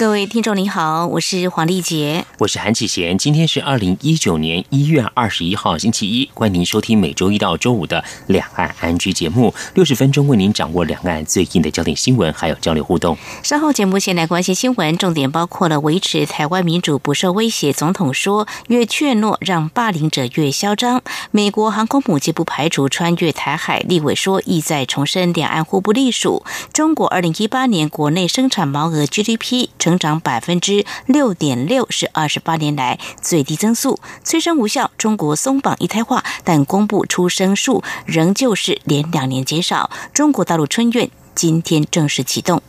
各位听众您好，我是黄丽杰，我是韩启贤。今天是二零一九年一月二十一号星期一，欢迎您收听每周一到周五的两岸安居节目，六十分钟为您掌握两岸最近的焦点新闻，还有交流互动。稍后节目先来关心新闻，重点包括了维持台湾民主不受威胁。总统说，越怯懦让霸凌者越嚣张。美国航空母舰不排除穿越台海。立委说，意在重申两岸互不隶属。中国二零一八年国内生产毛额 GDP 增长百分之六点六，是二十八年来最低增速。催生无效，中国松绑一胎化，但公布出生数仍旧是连两年减少。中国大陆春运今天正式启动。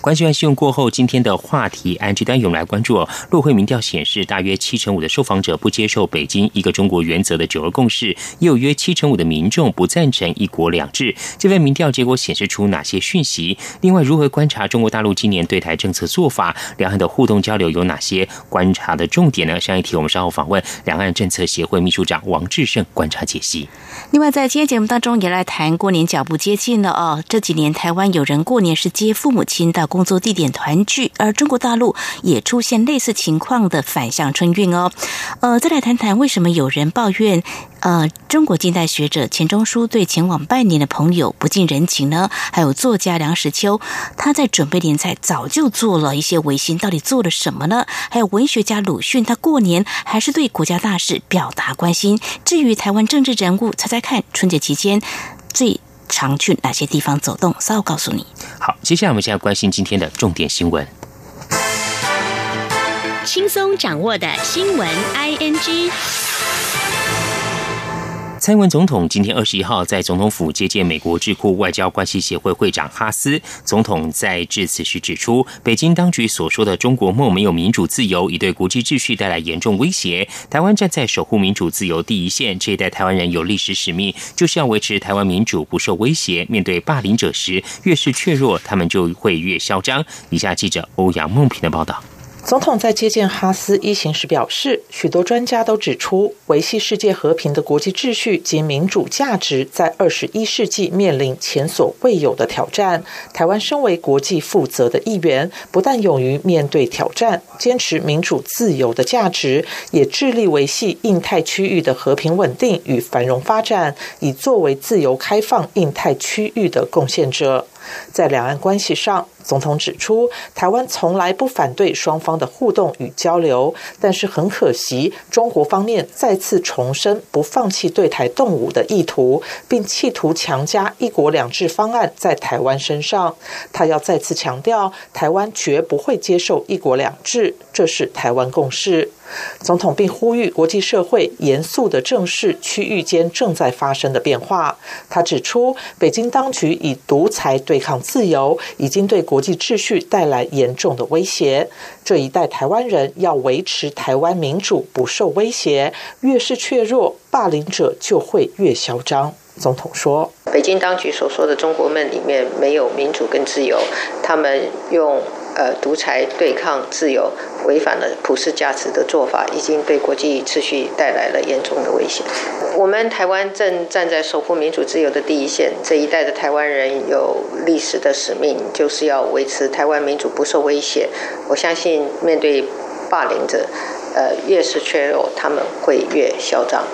关系完新闻过后，今天的话题安居单元来关注哦。陆会民调显示，大约七成五的受访者不接受北京一个中国原则的九二共识，也有约七成五的民众不赞成一国两制。这份民调结果显示出哪些讯息？另外，如何观察中国大陆今年对台政策做法？两岸的互动交流有哪些观察的重点呢？上一题我们稍后访问两岸政策协会秘书长王志胜观察解析。另外，在今天节目当中也来谈过年脚步接近了哦。这几年台湾有人过年是接父母亲到工作地点团聚，而中国大陆也出现类似情况的反向春运哦。呃，再来谈谈为什么有人抱怨呃中国近代学者钱钟书对前往拜年的朋友不近人情呢？还有作家梁实秋他在准备年菜早就做了一些违心，到底做了什么呢？还有文学家鲁迅他过年还是对国家大事表达关心。至于台湾政治人物，猜猜看春节期间最。常去哪些地方走动？稍后告诉你。好，接下来我们现在关心今天的重点新闻，轻松掌握的新闻 I N G。蔡英文总统今天二十一号在总统府接见美国智库外交关系协会会长哈斯。总统在致辞时指出，北京当局所说的“中国梦”没有民主自由，已对国际秩序带来严重威胁。台湾站在守护民主自由第一线，这一代台湾人有历史使命，就是要维持台湾民主不受威胁。面对霸凌者时，越是怯弱，他们就会越嚣张。以下记者欧阳梦平的报道。总统在接见哈斯一行时表示，许多专家都指出，维系世界和平的国际秩序及民主价值在二十一世纪面临前所未有的挑战。台湾身为国际负责的一员，不但勇于面对挑战，坚持民主自由的价值，也致力维系印太区域的和平稳定与繁荣发展，以作为自由开放印太区域的贡献者。在两岸关系上，总统指出，台湾从来不反对双方的互动与交流，但是很可惜，中国方面再次重申不放弃对台动武的意图，并企图强加“一国两制”方案在台湾身上。他要再次强调，台湾绝不会接受“一国两制”，这是台湾共识。总统并呼吁国际社会严肃地正视区域间正在发生的变化。他指出，北京当局以独裁对抗自由，已经对国际秩序带来严重的威胁。这一代台湾人要维持台湾民主不受威胁，越是怯弱，霸凌者就会越嚣张。总统说：“北京当局所说的中国梦里面没有民主跟自由，他们用。”呃，独裁对抗自由，违反了普世价值的做法，已经对国际秩序带来了严重的威胁。我们台湾正站在守护民主自由的第一线，这一代的台湾人有历史的使命，就是要维持台湾民主不受威胁。我相信，面对霸凌者。呃，越是缺弱，他们会越嚣张。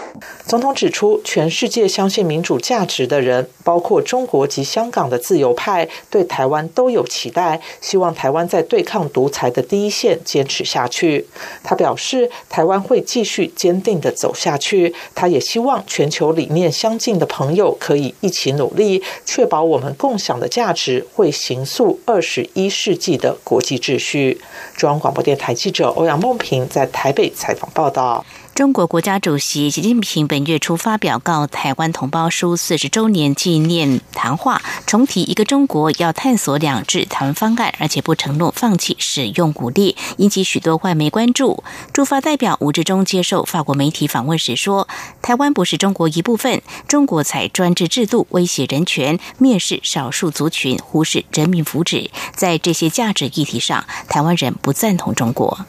总统指出，全世界相信民主价值的人，包括中国及香港的自由派，对台湾都有期待，希望台湾在对抗独裁的第一线坚持下去。他表示，台湾会继续坚定的走下去。他也希望全球理念相近的朋友可以一起努力，确保我们共享的价值会形塑二十一世纪的国际秩序。中央广播电台记者欧阳梦平在台。台北采访报道。中国国家主席习近平本月初发表告台湾同胞书四十周年纪念谈话，重提一个中国要探索两制台湾方案，而且不承诺放弃使用武力，引起许多外媒关注。驻法代表吴志忠接受法国媒体访问时说：“台湾不是中国一部分，中国采专制制度威胁人权，蔑视少数族群，忽视人民福祉，在这些价值议题上，台湾人不赞同中国。”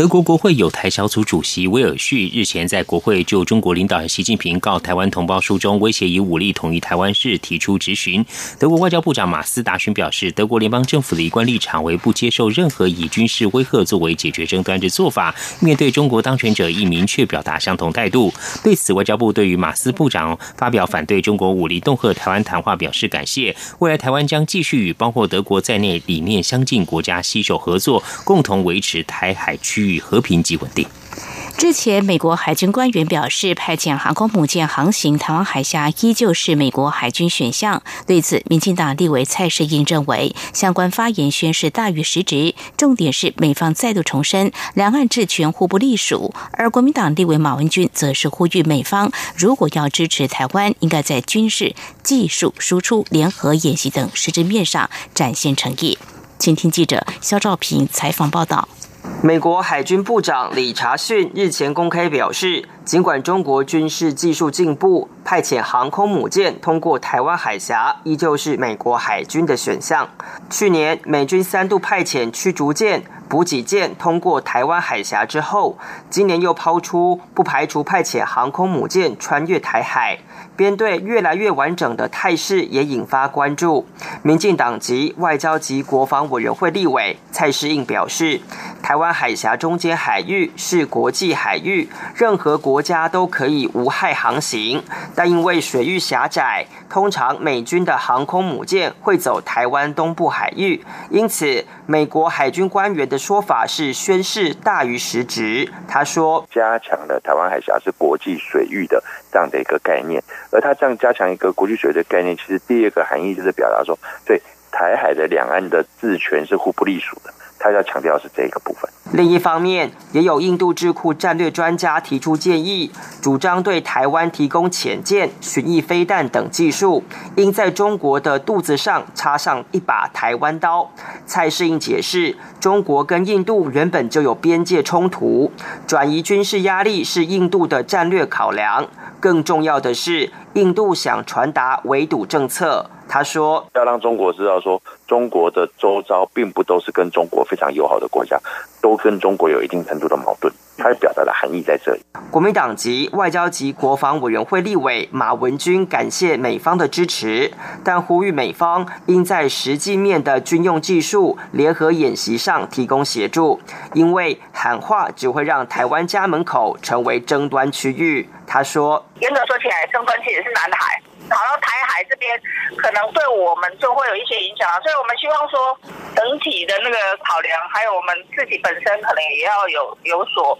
德国国会有台小组主席威尔逊日前在国会就中国领导人习近平告台湾同胞书中威胁以武力统一台湾事提出质询。德国外交部长马斯达勋表示，德国联邦政府的一贯立场为不接受任何以军事威吓作为解决争端的做法。面对中国当权者，亦明确表达相同态度。对此，外交部对于马斯部长发表反对中国武力恫吓台湾谈话表示感谢。未来台湾将继续与包括德国在内理念相近国家携手合作，共同维持台海区域。与和平及稳定。之前，美国海军官员表示，派遣航空母舰航行台湾海峡依旧是美国海军选项。对此，民进党立委蔡世英认为，相关发言宣示大于实质，重点是美方再度重申两岸治权互不隶属。而国民党立委马文君则是呼吁美方，如果要支持台湾，应该在军事、技术输出、联合演习等实质面上展现诚意。请听记者肖兆平采访报道。美国海军部长理查逊日前公开表示，尽管中国军事技术进步，派遣航空母舰通过台湾海峡依旧是美国海军的选项。去年美军三度派遣驱逐舰、补给舰通过台湾海峡之后，今年又抛出不排除派遣航空母舰穿越台海。编队越来越完整的态势也引发关注。民进党籍外交及国防委员会立委蔡世应表示，台湾海峡中间海域是国际海域，任何国家都可以无害航行，但因为水域狭窄，通常美军的航空母舰会走台湾东部海域，因此美国海军官员的说法是宣誓大于实质。他说：“加强了台湾海峡是国际水域的这样的一个概念。”而他这样加强一个国际水域的概念，其实第二个含义就是表达说，对台海的两岸的治权是互不隶属的。他要强调是这个部分。另一方面，也有印度智库战略专家提出建议，主张对台湾提供潜舰、巡弋飞弹等技术，应在中国的肚子上插上一把台湾刀。蔡世应解释，中国跟印度原本就有边界冲突，转移军事压力是印度的战略考量。更重要的是，印度想传达围堵政策。他说：“要让中国知道，说中国的周遭并不都是跟中国非常友好的国家，都跟中国有一定程度的矛盾。”他表达的含义在这里。国民党籍外交及国防委员会立委马文君感谢美方的支持，但呼吁美方应在实际面的军用技术、联合演习上提供协助，因为喊话只会让台湾家门口成为争端区域。他说：“严格说起来，争端其实是南海。”跑到台海这边，可能对我们就会有一些影响所以我们希望说，整体的那个考量，还有我们自己本身，可能也要有有所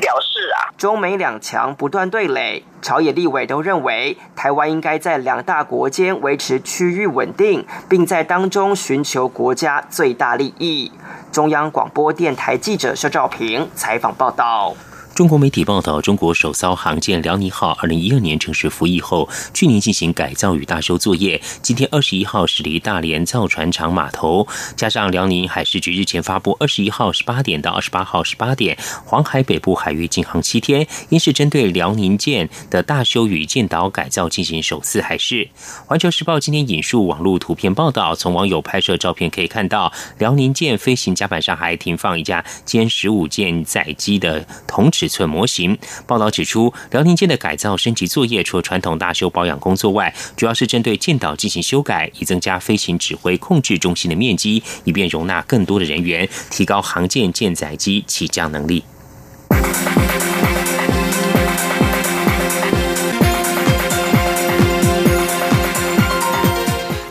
表示啊。中美两强不断对垒，朝野立委都认为，台湾应该在两大国间维持区域稳定，并在当中寻求国家最大利益。中央广播电台记者肖照平采访报道。中国媒体报道，中国首艘航舰辽宁号二零一二年正式服役后，去年进行改造与大修作业。今天二十一号驶离大连造船厂码头，加上辽宁海事局日前发布二十一号十八点到二十八号十八点黄海北部海域禁航七天，因是针对辽宁舰的大修与舰岛改造进行首次海试。环球时报今天引述网络图片报道，从网友拍摄照片可以看到，辽宁舰飞行甲板上还停放一架歼十五舰载机的同。尺寸模型报道指出，辽宁舰的改造升级作业除了传统大修保养工作外，主要是针对舰岛进行修改，以增加飞行指挥控制中心的面积，以便容纳更多的人员，提高航舰舰载机起降能力。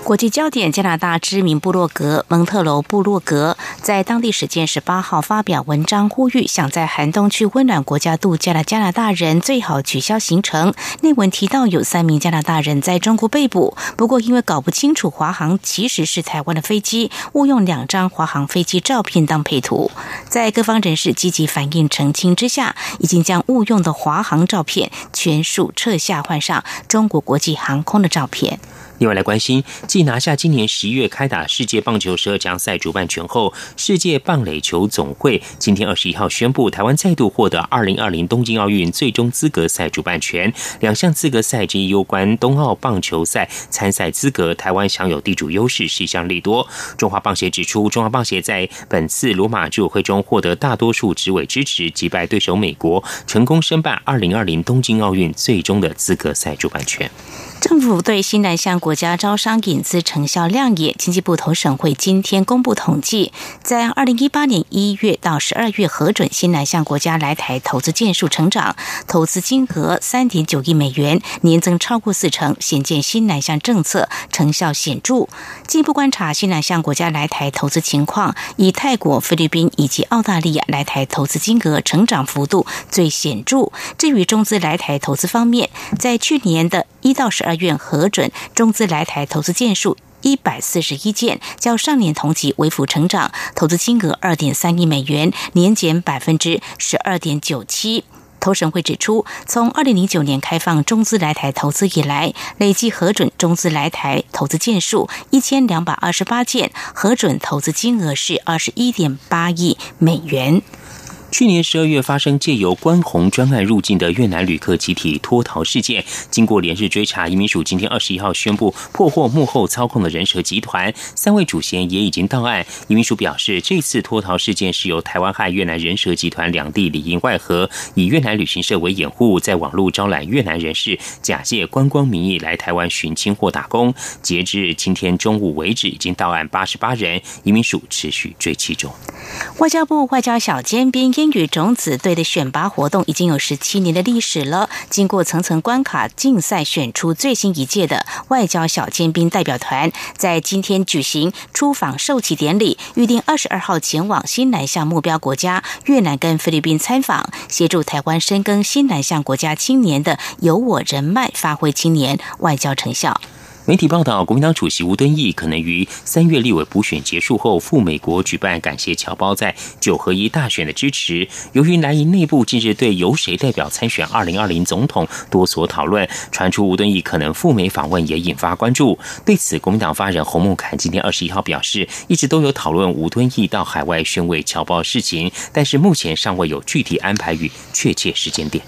国际焦点：加拿大知名部落格蒙特楼部落格在当地时间十八号发表文章，呼吁想在寒冬去温暖国家度假的加拿大人最好取消行程。内文提到有三名加拿大人在中国被捕，不过因为搞不清楚华航其实是台湾的飞机，误用两张华航飞机照片当配图。在各方人士积极反映澄清之下，已经将误用的华航照片全数撤下，换上中国国际航空的照片。另外来关心，继拿下今年十一月开打世界棒球十二强赛主办权后，世界棒垒球总会今天二十一号宣布，台湾再度获得二零二零东京奥运最终资格赛主办权。两项资格赛之一攸关冬奥棒球赛参赛资格，台湾享有地主优势，是一项利多。中华棒协指出，中华棒协在本次罗马执委会中获得大多数执委支持，击败对手美国，成功申办二零二零东京奥运最终的资格赛主办权。政府对新南向国家招商引资成效亮眼。经济部投审会今天公布统计，在二零一八年一月到十二月核准新南向国家来台投资件数成长，投资金额三点九亿美元，年增超过四成，显见新南向政策成效显著。进一步观察新南向国家来台投资情况，以泰国、菲律宾以及澳大利亚来台投资金额成长幅度最显著。至于中资来台投资方面，在去年的一到十二。月核准中资来台投资件数一百四十一件，较上年同期微幅成长，投资金额二点三亿美元，年减百分之十二点九七。投审会指出，从二零零九年开放中资来台投资以来，累计核准中资来台投资件数一千两百二十八件，核准投资金额是二十一点八亿美元。去年十二月发生借由关红专案入境的越南旅客集体脱逃事件，经过连日追查，移民署今天二十一号宣布破获幕后操控的人蛇集团，三位主嫌也已经到案。移民署表示，这次脱逃事件是由台湾和越南人蛇集团两地里应外合，以越南旅行社为掩护，在网络招揽越南人士，假借观光名义来台湾寻亲或打工。截至今天中午为止，已经到案八十八人，移民署持续追缉中。外交部外交小尖兵。英语种子队的选拔活动已经有十七年的历史了。经过层层关卡竞赛，选出最新一届的外交小尖兵代表团，在今天举行出访授旗典礼，预定二十二号前往新南向目标国家越南跟菲律宾参访，协助台湾深耕新南向国家青年的有我人脉，发挥青年外交成效。媒体报道，国民党主席吴敦义可能于三月立委补选结束后赴美国举办感谢侨胞在九合一大选的支持。由于蓝营内部近日对由谁代表参选二零二零总统多所讨论，传出吴敦义可能赴美访问也引发关注。对此，国民党发言人洪孟凯今天二十一号表示，一直都有讨论吴敦义到海外宣慰侨胞事情，但是目前尚未有具体安排与确切时间点。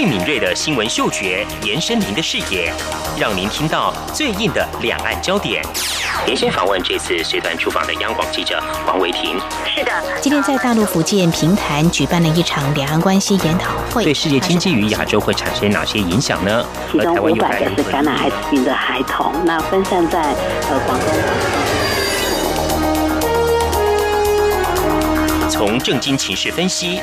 最敏锐的新闻嗅觉，延伸您的视野，让您听到最硬的两岸焦点。连线访问这次随团出访的央广记者黄维婷。是的，今天在大陆福建平潭举办了一场两岸关系研讨会。对世界经济与亚洲会产生哪些影响呢？其中五百个是感染艾滋病的孩童，那分散在呃广东。从正经情势分析。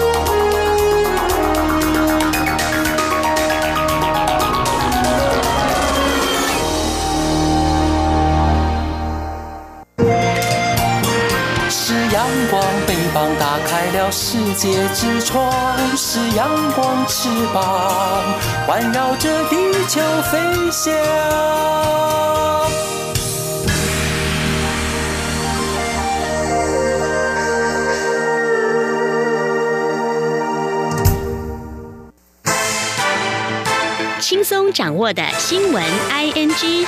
N G》。打开了世界之窗，是阳光翅膀，环绕着地球飞翔。轻松掌握的新闻，I N G。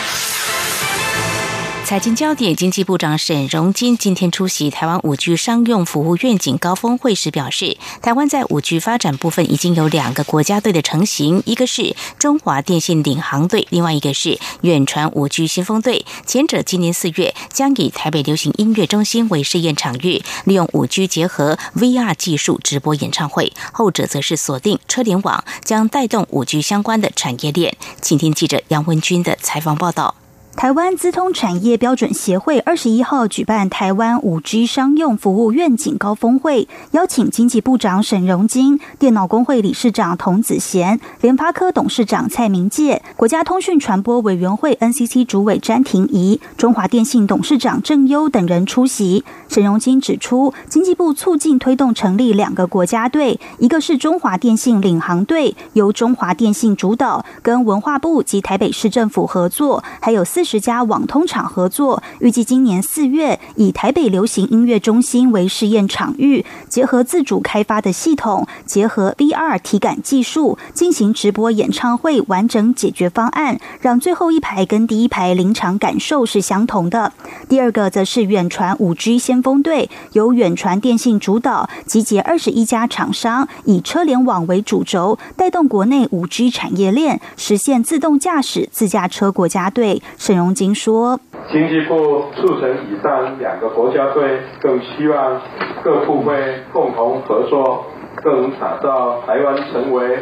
财经焦点，经济部长沈荣金今天出席台湾五 G 商用服务愿景高峰会时表示，台湾在五 G 发展部分已经有两个国家队的成型，一个是中华电信领航队，另外一个是远传五 G 先锋队。前者今年四月将以台北流行音乐中心为试验场域，利用五 G 结合 VR 技术直播演唱会；后者则是锁定车联网，将带动五 G 相关的产业链。请听记者杨文军的采访报道。台湾资通产业标准协会二十一号举办台湾五 G 商用服务愿景高峰会，邀请经济部长沈荣金、电脑工会理事长童子贤、联发科董事长蔡明介、国家通讯传播委员会 NCC 主委詹婷仪、中华电信董事长郑优等人出席。沈荣金指出，经济部促进推动成立两个国家队，一个是中华电信领航队，由中华电信主导，跟文化部及台北市政府合作，还有四。十家网通厂合作，预计今年四月以台北流行音乐中心为试验场域，结合自主开发的系统，结合 VR 体感技术进行直播演唱会完整解决方案，让最后一排跟第一排临场感受是相同的。第二个则是远传五 G 先锋队，由远传电信主导，集结二十一家厂商，以车联网为主轴，带动国内五 G 产业链，实现自动驾驶自驾车国家队。沈荣金说：“经济部促成以上两个国家队，更希望各部会共同合作，更打造台湾成为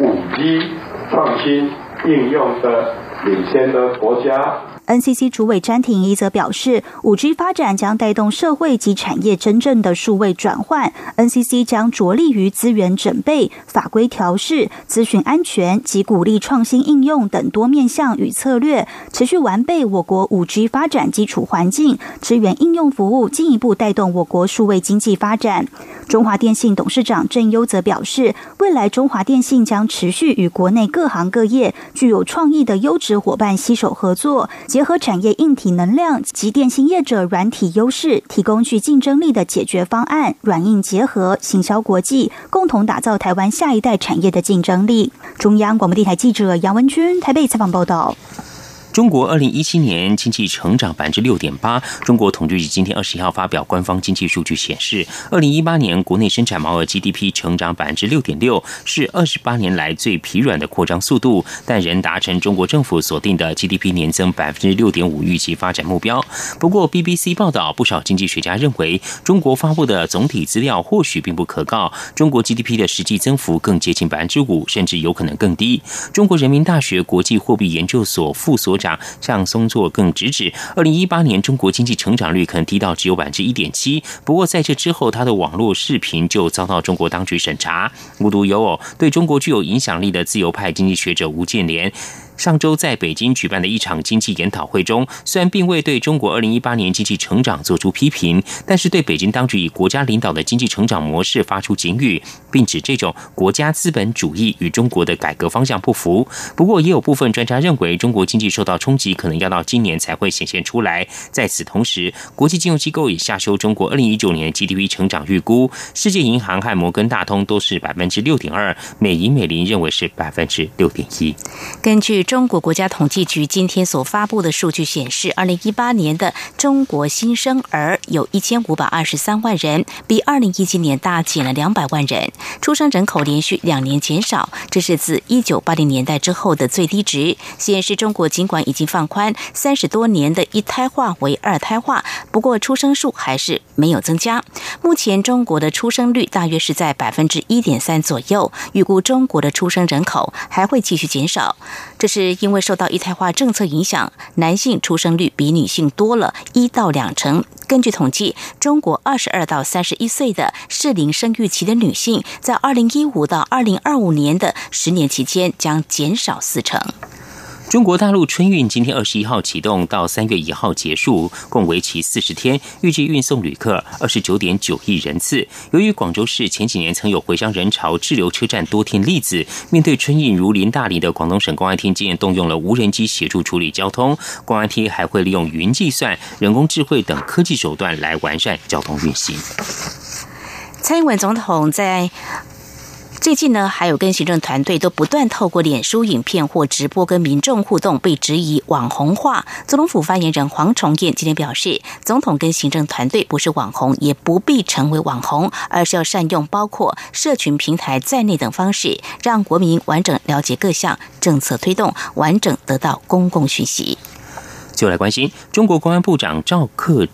五 G 创新应用的领先的国家。” NCC 主委詹婷仪则表示，五 G 发展将带动社会及产业真正的数位转换。NCC 将着力于资源准备、法规调试、资讯安全及鼓励创新应用等多面向与策略，持续完备我国五 G 发展基础环境，支援应用服务，进一步带动我国数位经济发展。中华电信董事长郑优则表示，未来中华电信将持续与国内各行各业具有创意的优质伙伴携手合作。结合产业硬体能量及电信业者软体优势，提供具竞争力的解决方案，软硬结合，行销国际，共同打造台湾下一代产业的竞争力。中央广播电台记者杨文君台北采访报道。中国二零一七年经济成长百分之六点八。中国统计局今天二十一号发表官方经济数据显示，二零一八年国内生产毛额 GDP 成长百分之六点六，是二十八年来最疲软的扩张速度，但仍达成中国政府锁定的 GDP 年增百分之六点五预期发展目标。不过，BBC 报道，不少经济学家认为，中国发布的总体资料或许并不可靠，中国 GDP 的实际增幅更接近百分之五，甚至有可能更低。中国人民大学国际货币研究所副所长。向松作更直指，二零一八年中国经济成长率可能低到只有百分之一点七。不过在这之后，他的网络视频就遭到中国当局审查。无独有偶，对中国具有影响力的自由派经济学者吴建莲。上周在北京举办的一场经济研讨会中，虽然并未对中国二零一八年经济成长做出批评，但是对北京当局以国家领导的经济成长模式发出警语，并指这种国家资本主义与中国的改革方向不符。不过，也有部分专家认为，中国经济受到冲击可能要到今年才会显现出来。在此同时，国际金融机构也下修中国二零一九年 GDP 成长预估，世界银行和摩根大通都是百分之六点二，美银美林认为是百分之六点一。根据中国国家统计局今天所发布的数据显示，二零一八年的中国新生儿有一千五百二十三万人，比二零一七年大减了两百万人。出生人口连续两年减少，这是自一九八零年代之后的最低值，显示中国尽管已经放宽三十多年的一胎化为二胎化，不过出生数还是没有增加。目前中国的出生率大约是在百分之一点三左右，预估中国的出生人口还会继续减少。这是因为受到一胎化政策影响，男性出生率比女性多了一到两成。根据统计，中国二十二到三十一岁的适龄生育期的女性，在二零一五到二零二五年的十年期间将减少四成。中国大陆春运今天二十一号启动，到三月一号结束，共为期四十天，预计运送旅客二十九点九亿人次。由于广州市前几年曾有回乡人潮滞留车站多天例子，面对春运如临大敌的广东省公安厅，今年动用了无人机协助处理交通。公安厅还会利用云计算、人工智慧等科技手段来完善交通运行。蔡英文总统在。最近呢，还有跟行政团队都不断透过脸书影片或直播跟民众互动，被质疑网红化。总统府发言人黄崇彦今天表示，总统跟行政团队不是网红，也不必成为网红，而是要善用包括社群平台在内等方式，让国民完整了解各项政策推动，完整得到公共讯息。就来关心中国公安部长赵克。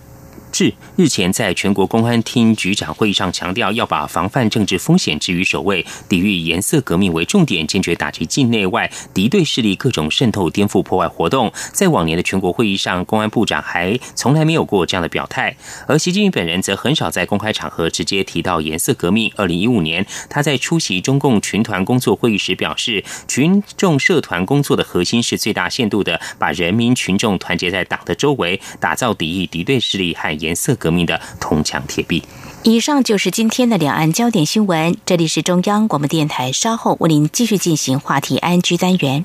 志日前在全国公安厅局长会议上强调，要把防范政治风险置于首位，抵御颜色革命为重点，坚决打击境内外敌对势力各种渗透、颠覆、破坏活动。在往年的全国会议上，公安部长还从来没有过这样的表态，而习近平本人则很少在公开场合直接提到颜色革命。二零一五年，他在出席中共群团工作会议时表示，群众社团工作的核心是最大限度的把人民群众团结在党的周围，打造抵御敌对势力和。颜色革命的铜墙铁壁。以上就是今天的两岸焦点新闻。这里是中央广播电台，稍后为您继续进行话题安居单元。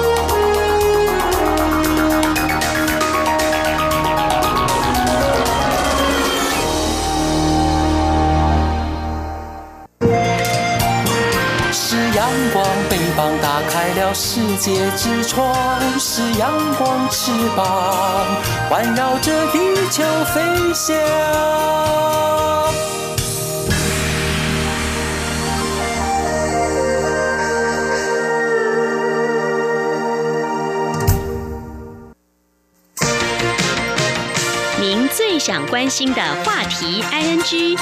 翅膀打开了世界之窗，是阳光翅膀，环绕着地球飞翔。您最想关心的话题，ING。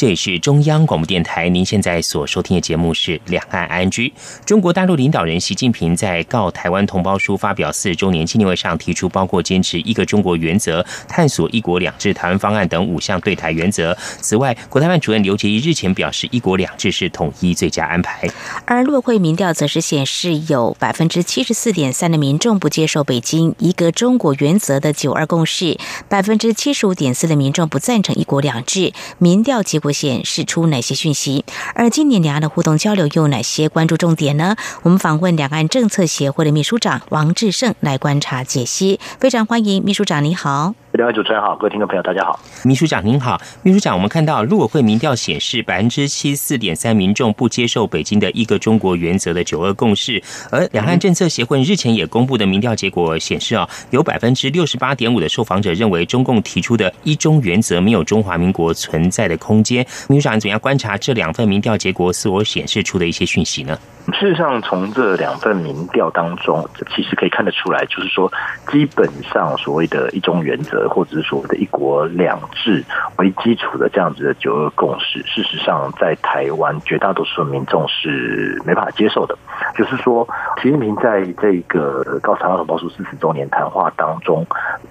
这里是中央广播电台，您现在所收听的节目是《两岸安居》。中国大陆领导人习近平在告台湾同胞书发表四周年纪念会上提出，包括坚持一个中国原则、探索一国两制台湾方案等五项对台原则。此外，国台办主任刘捷一日前表示，一国两制是统一最佳安排。而陆会民调则是显示，有百分之七十四点三的民众不接受北京一个中国原则的九二共识，百分之七十五点四的民众不赞成一国两制。民调结果。显示出哪些讯息？而今年两岸的互动交流又有哪些关注重点呢？我们访问两岸政策协会的秘书长王志胜来观察解析。非常欢迎秘书长，你好。两位主持人好，各位听众朋友大家好。秘书长您好，秘书长，我们看到陆委会民调显示，百分之七四点三民众不接受北京的一个中国原则的九二共识。而两岸政策协会日前也公布的民调结果显示啊，有百分之六十八点五的受访者认为中共提出的一中原则没有中华民国存在的空间。秘书长怎样观察这两份民调结果所显示出的一些讯息呢？事实上，从这两份民调当中，其实可以看得出来，就是说，基本上所谓的一中原则，或者是所谓的一国两制为基础的这样子的九二共识，事实上在台湾绝大多数民众是没办法接受的。就是说，习近平在这个高台湾同胞书四十周年谈话当中，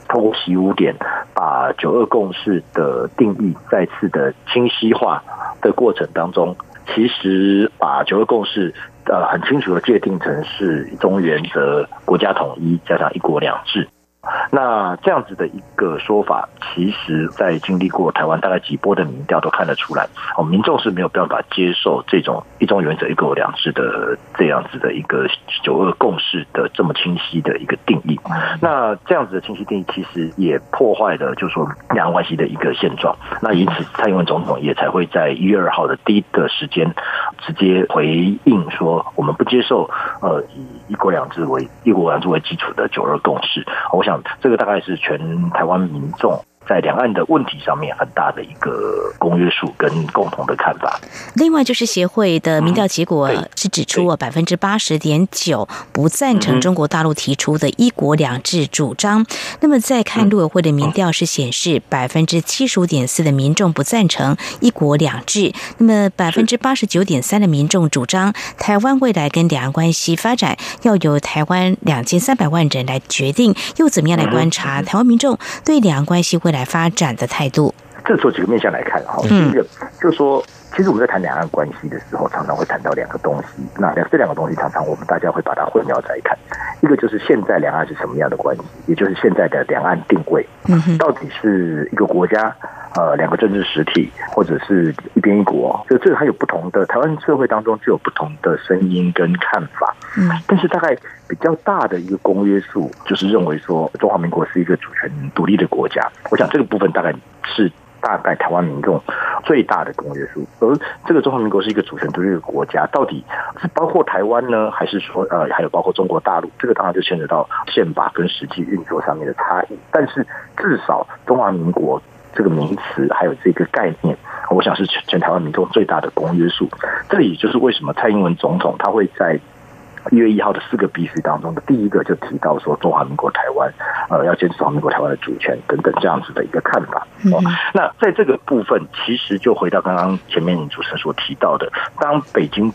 透过习五点，把九二共识的定义再次的清晰化的过程当中，其实把九二共识。呃，很清楚的界定成是一中原则、国家统一加上一国两制。那这样子的一个说法，其实在经历过台湾大概几波的民调都看得出来，哦，民众是没有办法接受这种一中原则、一国两制的这样子的一个九二共识的这么清晰的一个定义。那这样子的清晰定义，其实也破坏了就是说两岸关系的一个现状。那因此，蔡英文总统也才会在一月二号的第一个时间，直接回应说，我们不接受呃以一国两制为一国两制为基础的九二共识。我想。这个大概是全台湾民众在两岸的问题上面很大的一个公约数跟共同的看法。另外就是协会的民调结果是指出，啊百分之八十点九不赞成中国大陆提出的一国两制主张。那么再看陆委会的民调是显示，百分之七十五点四的民众不赞成一国两制，那么百分之八十九点三的民众主张台湾未来跟两岸关系发展要由台湾两千三百万人来决定。又怎么样来观察？台湾民众对两岸关系未来发展的态度？这从几个面向来看哈，第一个就是说，其实我们在谈两岸关系的时候，常常会谈到两个东西。那两这两个东西，常常我们大家会把它混淆在看。一个就是现在两岸是什么样的关系，也就是现在的两岸定位，到底是一个国家。呃，两个政治实体，或者是一边一国，就这个还有不同的台湾社会当中就有不同的声音跟看法。嗯，但是大概比较大的一个公约数，就是认为说中华民国是一个主权独立的国家。我想这个部分大概是大概台湾民众最大的公约数。而这个中华民国是一个主权独立的国家，到底是包括台湾呢，还是说呃还有包括中国大陆？这个当然就牵扯到宪法跟实际运作上面的差异。但是至少中华民国。这个名词还有这个概念，我想是全全台湾民众最大的公约数。这里就是为什么蔡英文总统他会在一月一号的四个必须当中的第一个就提到说中华民国台湾呃要坚持中华民国台湾的主权等等这样子的一个看法。哦，那在这个部分，其实就回到刚刚前面主持人所提到的，当北京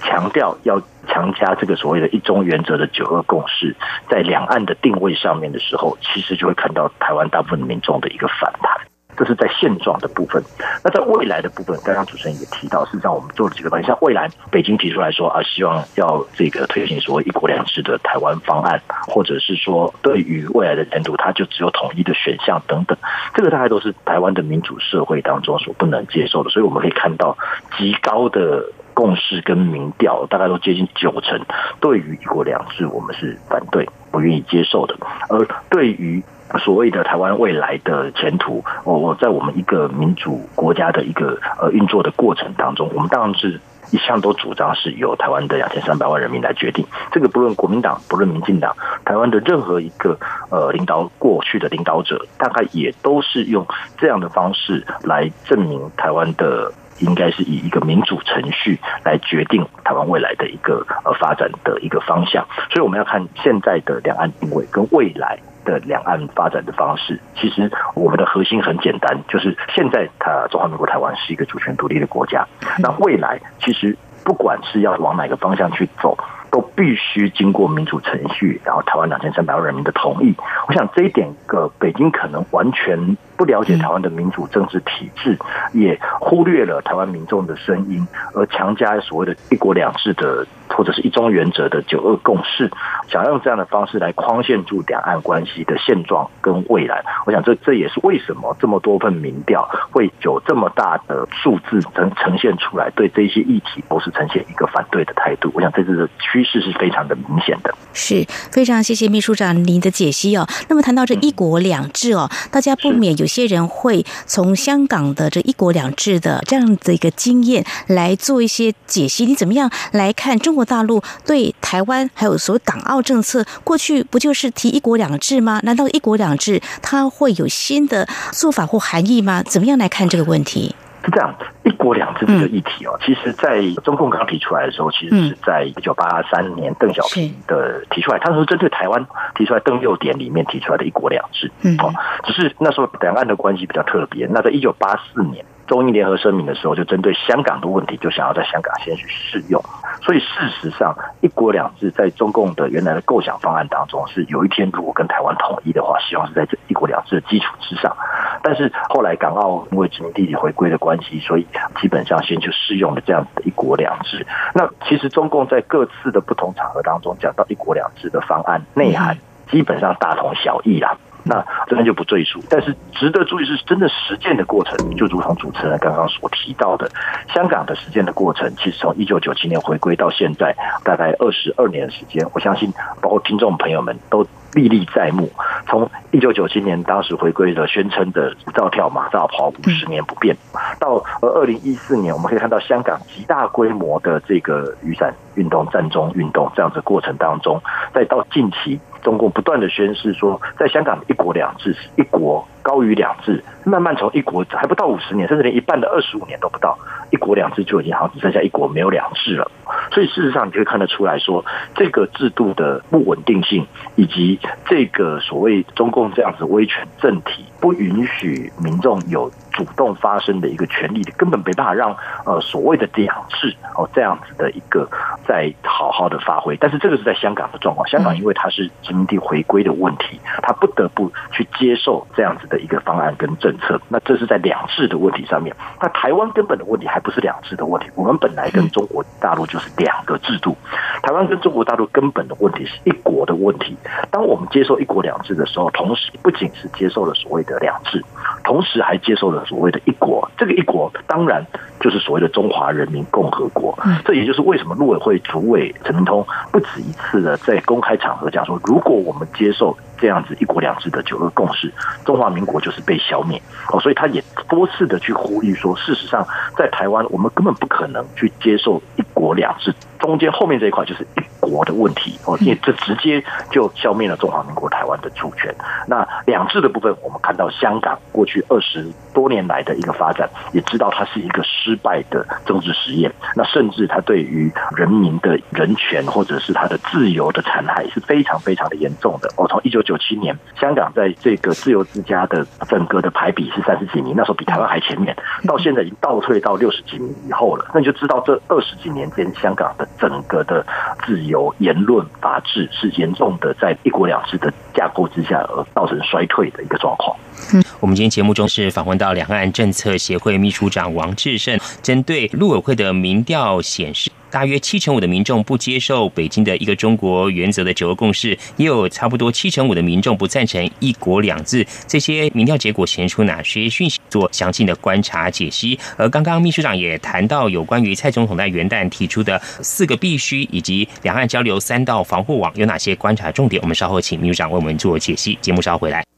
强调要强加这个所谓的一中原则的九二共识在两岸的定位上面的时候，其实就会看到台湾大部分民众的一个反弹。这是在现状的部分，那在未来的部分，刚刚主持人也提到，事实上我们做了几个方向。未来北京提出来说啊，希望要这个推行所谓一国两制的台湾方案，或者是说对于未来的前途，它就只有统一的选项等等，这个大概都是台湾的民主社会当中所不能接受的。所以我们可以看到极高的共识跟民调，大概都接近九成，对于一国两制我们是反对、不愿意接受的，而对于。所谓的台湾未来的前途，我我在我们一个民主国家的一个呃运作的过程当中，我们当然是一向都主张是由台湾的两千三百万人民来决定。这个不论国民党，不论民进党，台湾的任何一个呃领导过去的领导者，大概也都是用这样的方式来证明台湾的应该是以一个民主程序来决定台湾未来的一个呃发展的一个方向。所以我们要看现在的两岸定位跟未来。的两岸发展的方式，其实我们的核心很简单，就是现在它中华民国台湾是一个主权独立的国家，那未来其实不管是要往哪个方向去走，都必须经过民主程序，然后台湾两千三百万人民的同意。我想这一点，个北京可能完全。不了解台湾的民主政治体制，也忽略了台湾民众的声音，而强加所谓的一国两制的或者是一中原则的九二共识，想要用这样的方式来框限住两岸关系的现状跟未来。我想这这也是为什么这么多份民调会有这么大的数字呈呈现出来，对这些议题都是呈现一个反对的态度。我想这次的趋势是非常的明显的。是非常谢谢秘书长您的解析哦。那么谈到这一国两制哦，大家不免有。些人会从香港的这一国两制的这样的一个经验来做一些解析。你怎么样来看中国大陆对台湾还有所谓港澳政策？过去不就是提一国两制吗？难道一国两制它会有新的做法或含义吗？怎么样来看这个问题？是这样，一国两制这个议题哦，其实，在中共刚提出来的时候，其实是在一九八三年邓小平的提出来，他说针对台湾提出来邓六点里面提出来的一国两制，哦，只是那时候两岸的关系比较特别。那在一九八四年中英联合声明的时候，就针对香港的问题，就想要在香港先去试用。所以事实上，一国两制在中共的原来的构想方案当中，是有一天如果跟台湾统一的话，希望是在这一国两制的基础之上。但是后来港澳因为殖民地理回归的关系，所以基本上先就适用了这样的一国两制。那其实中共在各自的不同场合当中讲到一国两制的方案内涵，基本上大同小异啦。那这边就不赘述。但是值得注意是，真的实践的过程，就如同主持人刚刚所提到的，香港的实践的过程，其实从一九九七年回归到现在，大概二十二年的时间，我相信包括听众朋友们都。历历在目，从一九九七年当时回归的宣称的“照跳马照跑”五十年不变，到呃二零一四年，我们可以看到香港极大规模的这个雨伞运动、战中运动这样子过程当中，再到近期中共不断的宣示说，在香港一国两制是一国高于两制，慢慢从一国还不到五十年，甚至连一半的二十五年都不到，一国两制就已经好像只剩下一国没有两制了。所以事实上，你可以看得出来说，这个制度的不稳定性，以及这个所谓中共这样子威权政体不允许民众有。主动发声的一个权利的，根本没办法让呃所谓的两制哦这样子的一个再好好的发挥。但是这个是在香港的状况，香港因为它是殖民地回归的问题，它不得不去接受这样子的一个方案跟政策。那这是在两制的问题上面。那台湾根本的问题还不是两制的问题，我们本来跟中国大陆就是两个制度。台湾跟中国大陆根本的问题是一国的问题。当我们接受一国两制的时候，同时不仅是接受了所谓的两制，同时还接受了。所谓的一国，这个一国当然就是所谓的中华人民共和国。这也就是为什么陆委会主委陈明通不止一次的在公开场合讲说，如果我们接受这样子一国两制的九二共识，中华民国就是被消灭。哦，所以他也多次的去呼吁说，事实上在台湾，我们根本不可能去接受一国两制。中间后面这一块就是一国的问题哦，因为这直接就消灭了中华民国台湾的主权。那两制的部分，我们看到香港过去二十多年来的一个发展，也知道它是一个失败的政治实验。那甚至它对于人民的人权或者是它的自由的残害是非常非常的严重的。哦，从一九九七年香港在这个自由之家的整个的排比是三十几名，那时候比台湾还前面，到现在已经倒退到六十几名以后了。那你就知道这二十几年间香港的。整个的自由言论法治是严重的在一国两制的架构之下而造成衰退的一个状况。嗯，我们今天节目中是访问到两岸政策协会秘书长王志胜，针对陆委会的民调显示。大约七成五的民众不接受北京的一个中国原则的九二共识，也有差不多七成五的民众不赞成一国两制。这些民调结果显示出哪些讯息？做详尽的观察解析。而刚刚秘书长也谈到有关于蔡总统在元旦提出的四个必须，以及两岸交流三道防护网有哪些观察重点？我们稍后请秘书长为我们做解析。节目稍后回来。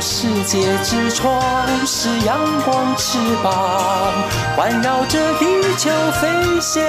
世界之窗，是阳光翅膀，环绕着地球飞翔。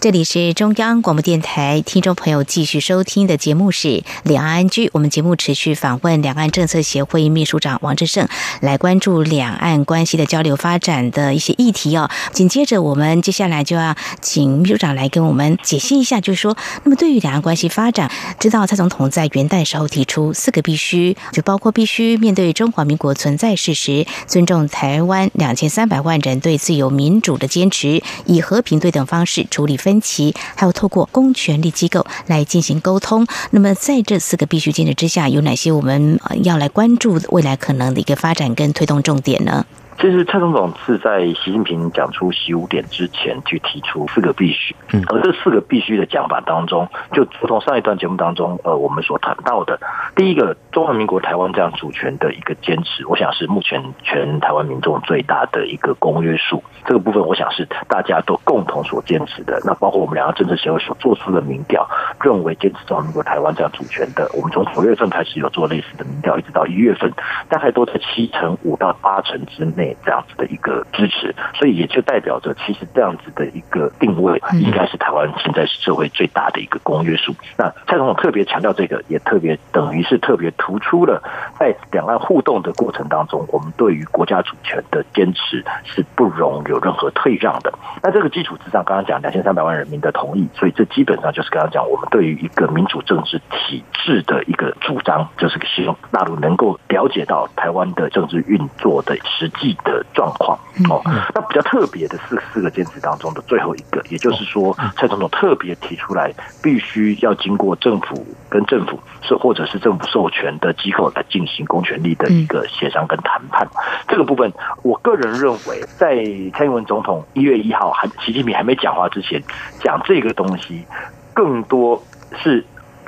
这里是中央广播电台，听众朋友继续收听的节目是《两岸居》。我们节目持续访问两岸政策协会秘书长王志胜，来关注两岸关系的交流发展的一些议题哦。紧接着，我们接下来就要请秘书长来跟我们解析一下，就是说，那么对于两岸关系发展，知道蔡总统在元旦时候提出四个必须，就包括必须面对中华民国存在事实，尊重台湾两千三百万人对自由民主的坚持，以和平对等方式处理非。分歧，还有透过公权力机构来进行沟通。那么，在这四个必须坚持之下，有哪些我们要来关注未来可能的一个发展跟推动重点呢？其实蔡总统是在习近平讲出习五点之前去提出四个必须，而这四个必须的讲法当中，就如同上一段节目当中，呃，我们所谈到的，第一个中华民国台湾这样主权的一个坚持，我想是目前全台湾民众最大的一个公约数。这个部分，我想是大家都共同所坚持的。那包括我们两个政治协会所做出的民调，认为坚持中华民国台湾这样主权的，我们从九月份开始有做类似的民调，一直到一月份，大概都在七成五到八成之内。内这样子的一个支持，所以也就代表着，其实这样子的一个定位，应该是台湾现在社会最大的一个公约数。那蔡总统特别强调这个，也特别等于是特别突出了，在两岸互动的过程当中，我们对于国家主权的坚持是不容有任何退让的。那这个基础之上，刚刚讲两千三百万人民的同意，所以这基本上就是刚刚讲我们对于一个民主政治体制的一个主张，就是希望大陆能够了解到台湾的政治运作的实际的状况。哦，那比较特别的四四个坚持当中的最后一个，也就是说，蔡总统特别提出来，必须要经过政府跟政府是或者是政府授权的机构来进行公权力的一个协商跟谈判。这个部分，我个人认为，在蔡英文总统一月一号还习近平还没讲话之前，讲这个东西，更多是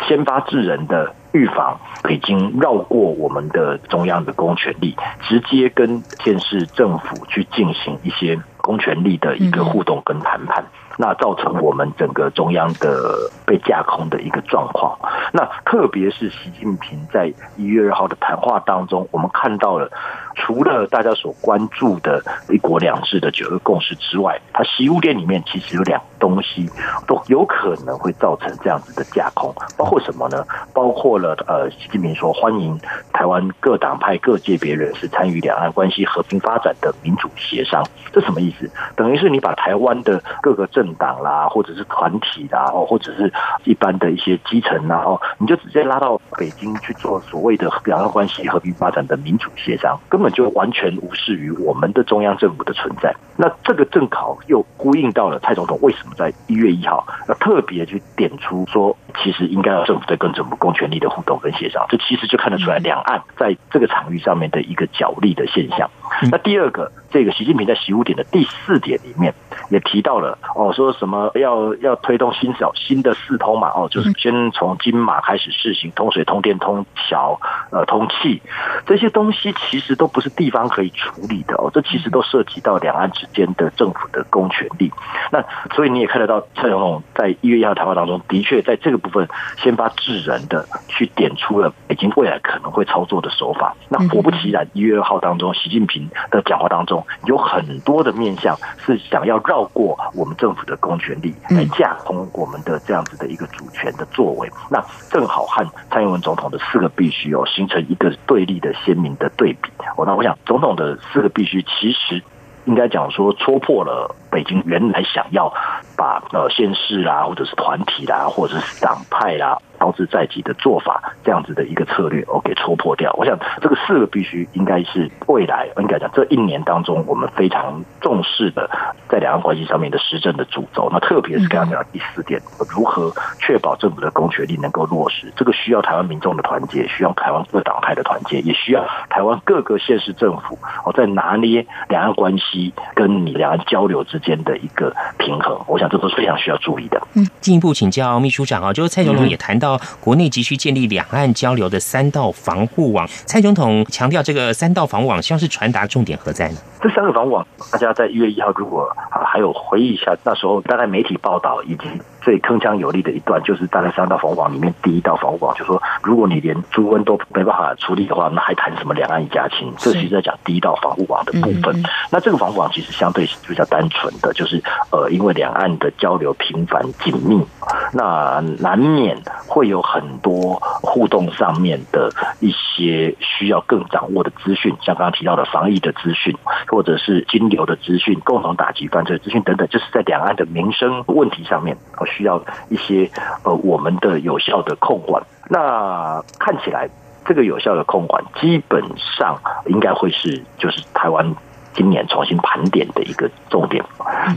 先发制人的。预防北京绕过我们的中央的公权力，直接跟县市政府去进行一些公权力的一个互动跟谈判，那造成我们整个中央的被架空的一个状况。那特别是习近平在一月二号的谈话当中，我们看到了。除了大家所关注的一国两制的九个共识之外，它习物链里面其实有两东西都有可能会造成这样子的架空，包括什么呢？包括了呃，习近平说欢迎台湾各党派各界别人士参与两岸关系和平发展的民主协商，这什么意思？等于是你把台湾的各个政党啦，或者是团体啦，哦，或者是一般的一些基层啦，哦，你就直接拉到北京去做所谓的两岸关系和平发展的民主协商，根本就完全无视于我们的中央政府的存在。那这个正好又呼应到了蔡总统为什么在一月一号要特别去点出说，其实应该要政府在跟政府公权力的互动跟协商。这其实就看得出来两岸在这个场域上面的一个角力的现象。那第二个，这个习近平在习五点的第四点里面也提到了哦，说什么要要推动新小新的四通嘛，哦，就是先从金马开始试行通水、通电、通桥、呃通气这些东西，其实都不是地方可以处理的哦，这其实都涉及到两岸之间的政府的公权力。那所以你也看得到蔡总统在一月一号谈话当中，的确在这个部分先发制人的去点出了北京未来可能会操作的手法。那果不其然，一月二号当中，习近平。的讲话当中有很多的面向是想要绕过我们政府的公权力来架空我们的这样子的一个主权的作为，那正好和蔡英文总统的四个必须哦形成一个对立的鲜明的对比。哦，那我想总统的四个必须其实应该讲说戳破了北京原来想要把呃县市啦或者是团体啦或者是党派啦。招之在即的做法，这样子的一个策略，我给戳破掉。我想这个四个必须应该是未来应该讲这一年当中，我们非常重视的在两岸关系上面的实政的主轴。那特别是刚刚讲第四点，如何确保政府的公权力能够落实，这个需要台湾民众的团结，需要台湾各党派的团结，也需要台湾各个县市政府哦在拿捏两岸关系跟你两岸交流之间的一个平衡。我想这都是非常需要注意的。嗯，进一步请教秘书长啊，就是蔡总统也谈到。国内急需建立两岸交流的三道防护网。蔡总统强调，这个三道防护网像是传达重点何在呢？这三个防护网，大家在一月一号如果啊还有回忆一下，那时候大概媒体报道以及。最铿锵有力的一段，就是大概三道防护网里面第一道防护网，就说如果你连猪瘟都没办法处理的话，那还谈什么两岸一家亲？这其实在讲第一道防护网的部分。那这个防护网其实相对是比较单纯的，就是呃，因为两岸的交流频繁紧密，那难免会有很多互动上面的一些需要更掌握的资讯，像刚刚提到的防疫的资讯，或者是金流的资讯、共同打击犯罪资讯等等，就是在两岸的民生问题上面。需要一些呃，我们的有效的控管。那看起来，这个有效的控管基本上应该会是，就是台湾。今年重新盘点的一个重点。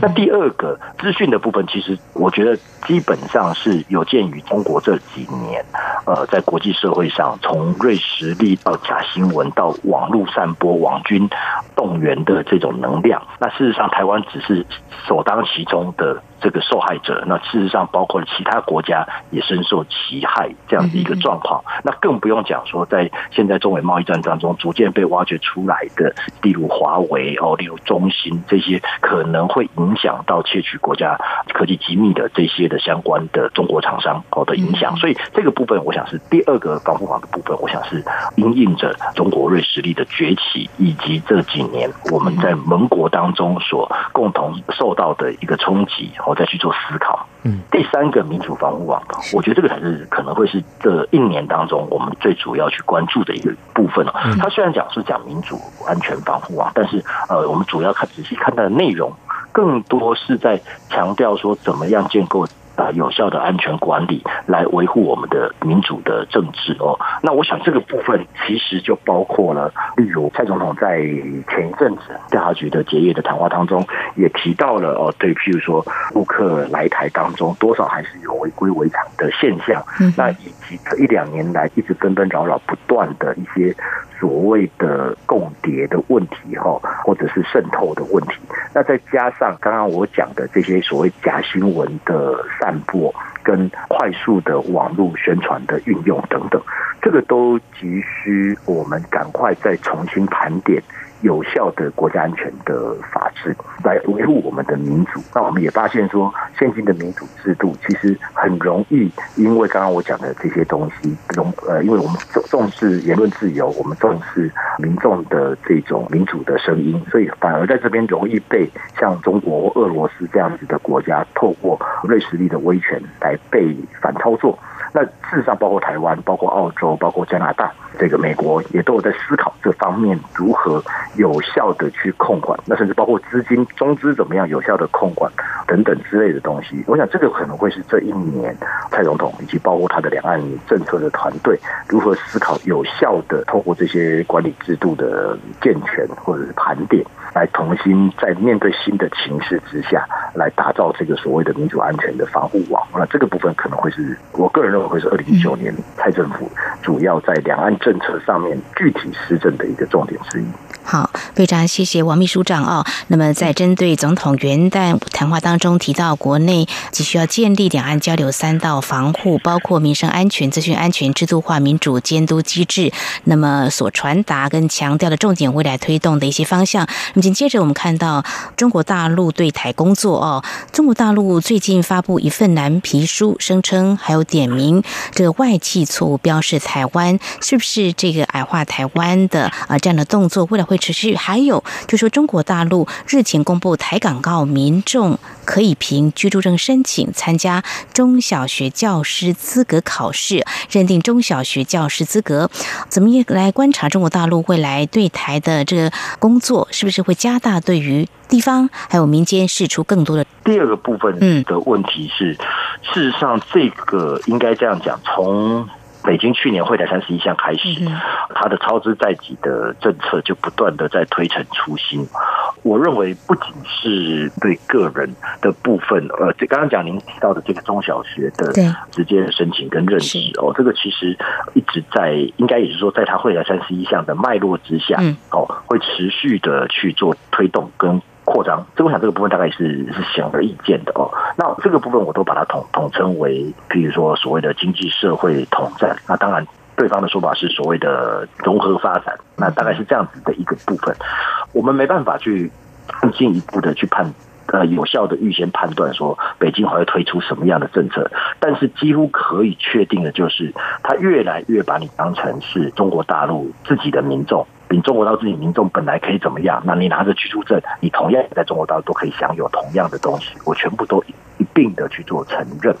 那第二个资讯的部分，其实我觉得基本上是有鉴于中国这几年，呃，在国际社会上，从瑞实力到假新闻到网络散播网军动员的这种能量。那事实上，台湾只是首当其冲的这个受害者，那事实上包括了其他国家也深受其害这样的一个状况。那更不用讲说，在现在中美贸易战当中逐渐被挖掘出来的，例如华为哦，例如中兴这些，可能会影响到窃取国家科技机密的这些的相关的中国厂商哦的影响。所以这个部分，我想是第二个防护网的部分，我想是因应着中国瑞实力的崛起，以及这几年我们在盟国当中所共同受到的一个冲击。我再去做思考。嗯，第三个民主防护网，我觉得这个才是可能会是这一年当中我们最主要去关注的一个部分哦。它虽然讲是讲民主安全防护网，但是呃，我们主要看仔细看它的内容，更多是在强调说怎么样建构。啊，有效的安全管理来维护我们的民主的政治哦。那我想这个部分其实就包括了，例如蔡总统在前一阵子调查局的结业的谈话当中，也提到了哦，对，譬如说顾客来台当中，多少还是有违规违常的现象。那以及这一两年来一直纷纷扰扰不断的一些。所谓的共谍的问题哈，或者是渗透的问题，那再加上刚刚我讲的这些所谓假新闻的散散播，跟快速的网络宣传的运用等等，这个都急需我们赶快再重新盘点。有效的国家安全的法治来维护我们的民主。那我们也发现说，现今的民主制度其实很容易，因为刚刚我讲的这些东西，容呃，因为我们重重视言论自由，我们重视民众的这种民主的声音，所以反而在这边容易被像中国、俄罗斯这样子的国家透过瑞士力的威权来被反操作。那事实上，包括台湾、包括澳洲、包括加拿大，这个美国也都有在思考这方面如何有效的去控管。那甚至包括资金中资怎么样有效的控管等等之类的东西。我想这个可能会是这一年蔡总统以及包括他的两岸政策的团队如何思考有效的透过这些管理制度的健全或者是盘点，来重新在面对新的情势之下来打造这个所谓的民主安全的防护网。那这个部分可能会是我个人认为。会是二零一九年蔡政府主要在两岸政策上面具体施政的一个重点之一。好，非常谢谢王秘书长哦。那么在针对总统元旦谈话当中提到，国内急需要建立两岸交流三道防护，包括民生安全、资讯安全、制度化民主监督机制。那么所传达跟强调的重点，未来推动的一些方向。那么紧接着我们看到中国大陆对台工作哦，中国大陆最近发布一份蓝皮书，声称还有点名这个外企错误标示台湾，是不是这个矮化台湾的啊这样的动作，未来会？持续还有，就说中国大陆日前公布台港澳民众可以凭居住证申请参加中小学教师资格考试，认定中小学教师资格。怎么也来观察中国大陆未来对台的这个工作，是不是会加大对于地方还有民间释出更多的？第二个部分的问题是，事实上这个应该这样讲，从。北京去年会台三十一项开始，它的超支在即的政策就不断的在推陈出新。我认为不仅是对个人的部分，呃，这刚刚讲您提到的这个中小学的直接的申请跟认识哦，这个其实一直在，应该也是说，在它会台三十一项的脉络之下，哦，会持续的去做推动跟。扩张，这我想这个部分大概是是显而易见的哦。那这个部分我都把它统统称为，譬如说所谓的经济社会统战。那当然，对方的说法是所谓的融合发展。那大概是这样子的一个部分，我们没办法去更进一步的去判呃有效的预先判断说北京还会推出什么样的政策。但是几乎可以确定的就是，他越来越把你当成是中国大陆自己的民众。比中国大陆自己民众本来可以怎么样？那你拿着居住证，你同样在中国大陆都可以享有同样的东西。我全部都一并的去做承认。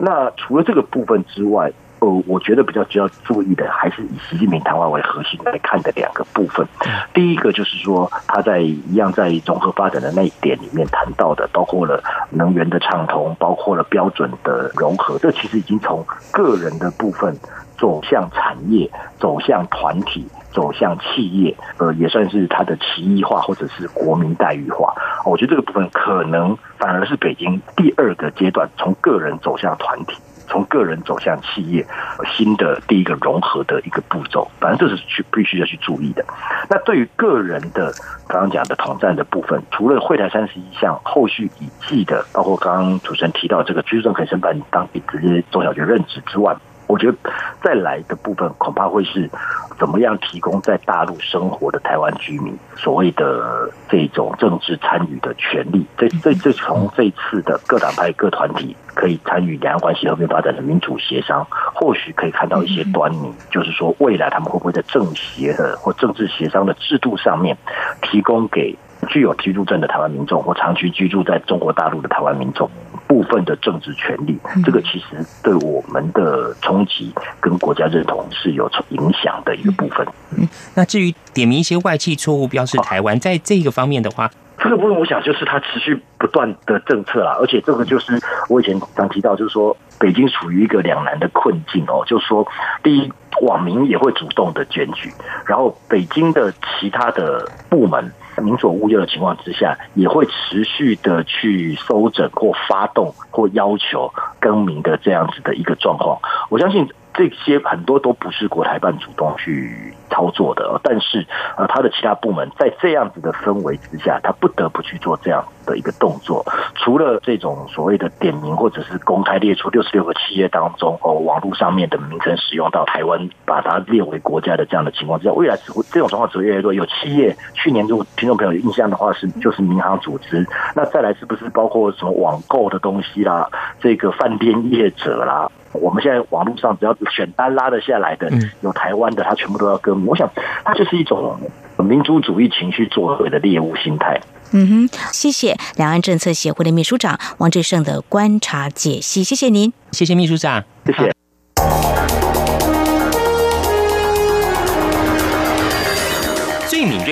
那除了这个部分之外，呃，我觉得比较需要注意的，还是以习近平谈话为核心来看的两个部分。第一个就是说，他在一样在融合发展的那一点里面谈到的，包括了能源的畅通，包括了标准的融合。这其实已经从个人的部分走向产业，走向团体。走向企业，呃，也算是它的奇异化或者是国民待遇化。我觉得这个部分可能反而是北京第二个阶段，从个人走向团体从个人走向企业新的第一个融合的一个步骤，反正这是去必须要去注意的。那对于个人的刚刚讲的统战的部分，除了会台三十一项后续已记的，包括刚刚主持人提到这个居住证可申办当地直接中小学任职之外。我觉得再来的部分恐怕会是怎么样提供在大陆生活的台湾居民所谓的这种政治参与的权利。这这这从这次的各党派各团体可以参与两岸关系和平发展的民主协商，或许可以看到一些端倪，就是说未来他们会不会在政协的或政治协商的制度上面提供给。具有居住证的台湾民众或长期居住在中国大陆的台湾民众部分的政治权利，这个其实对我们的冲击跟国家认同是有影响的一个部分。嗯，那至于点名一些外企错误标示台湾，在这个方面的话，这个部分我想就是它持续不断的政策啦，而且这个就是我以前常提到，就是说北京处于一个两难的困境哦，就是说第一，网民也会主动的检举，然后北京的其他的部门。民所误诱的情况之下，也会持续的去收整或发动或要求更名的这样子的一个状况。我相信。这些很多都不是国台办主动去操作的，但是呃，他的其他部门在这样子的氛围之下，他不得不去做这样的一个动作。除了这种所谓的点名或者是公开列出六十六个企业当中哦，网络上面的名称使用到台湾，把它列为国家的这样的情况之下，未来只会这种状况只会越来越多。有企业去年如果听众朋友有印象的话，是就是民航组织，那再来是不是包括什么网购的东西啦，这个饭店业者啦？我们现在网络上只要选单拉得下来的，有台湾的，他全部都要跟。我想，他就是一种民族主义情绪作祟的猎物心态。嗯哼，谢谢两岸政策协会的秘书长王志胜的观察解析，谢谢您，谢谢秘书长，谢谢。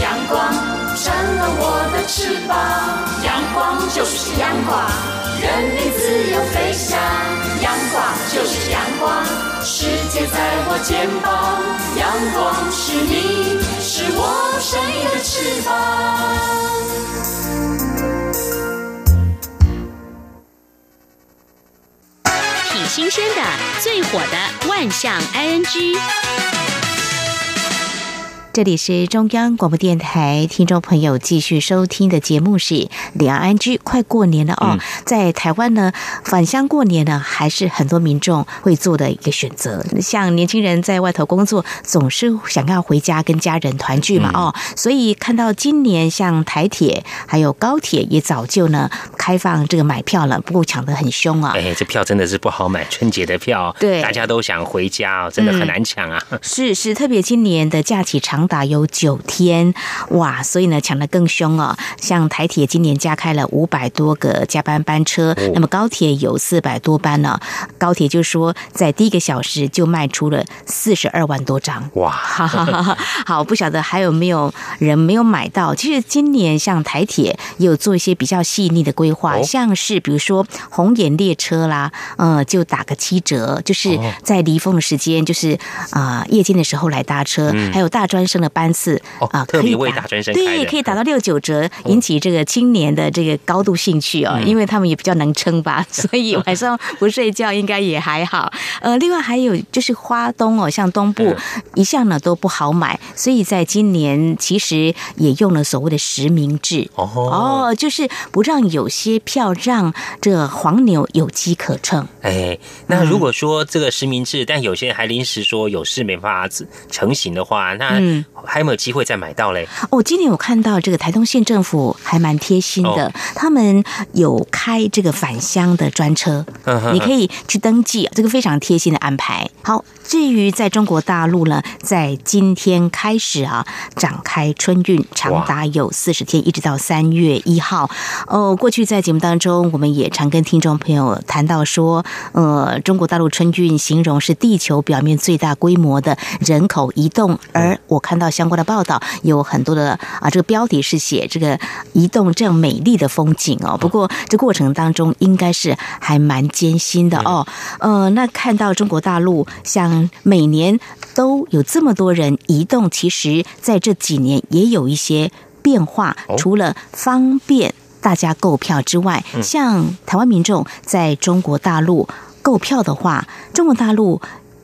阳光，扇了我的翅膀。阳光就是阳光，任你自由飞翔。阳光就是阳光，世界在我肩膀。阳光是你，是我生命的翅膀。挺新鲜的，最火的万象 ING。这里是中央广播电台，听众朋友继续收听的节目是《两岸居》。快过年了哦，在台湾呢，返乡过年呢，还是很多民众会做的一个选择。像年轻人在外头工作，总是想要回家跟家人团聚嘛哦。所以看到今年像台铁还有高铁也早就呢开放这个买票了，不过抢得很凶啊。哎，这票真的是不好买，春节的票，对，大家都想回家哦，真的很难抢啊。是是，特别今年的假期长。打有九天哇，所以呢抢得更凶哦。像台铁今年加开了五百多个加班班车，那么高铁有四百多班呢。高铁就说在第一个小时就卖出了四十二万多张哇！好，不晓得还有没有人没有买到。其实今年像台铁也有做一些比较细腻的规划，像是比如说红眼列车啦，呃，就打个七折，就是在离峰的时间，就是啊夜间的时候来搭车，还有大专。升的班次啊，特别为大专生对，可以打到六九折，引起这个青年的这个高度兴趣哦，因为他们也比较能撑吧，所以晚上不睡觉应该也还好。呃，另外还有就是花东哦，像东部一向呢都不好买，所以在今年其实也用了所谓的实名制。哦，就是不让有些票让这黄牛有机可乘。哎，那如果说这个实名制，但有些人还临时说有事没办法子成型的话，那还有没有机会再买到嘞？哦，今年我看到这个台东县政府还蛮贴心的，他们有开这个返乡的专车，你可以去登记，这个非常贴心的安排。好。至于在中国大陆呢，在今天开始啊，展开春运，长达有四十天，一直到三月一号。哦，过去在节目当中，我们也常跟听众朋友谈到说，呃，中国大陆春运形容是地球表面最大规模的人口移动，而我看到相关的报道，有很多的啊，这个标题是写这个移动这样美丽的风景哦。不过这过程当中应该是还蛮艰辛的哦。呃，那看到中国大陆像。每年都有这么多人移动，其实在这几年也有一些变化。除了方便大家购票之外，像台湾民众在中国大陆购票的话，中国大陆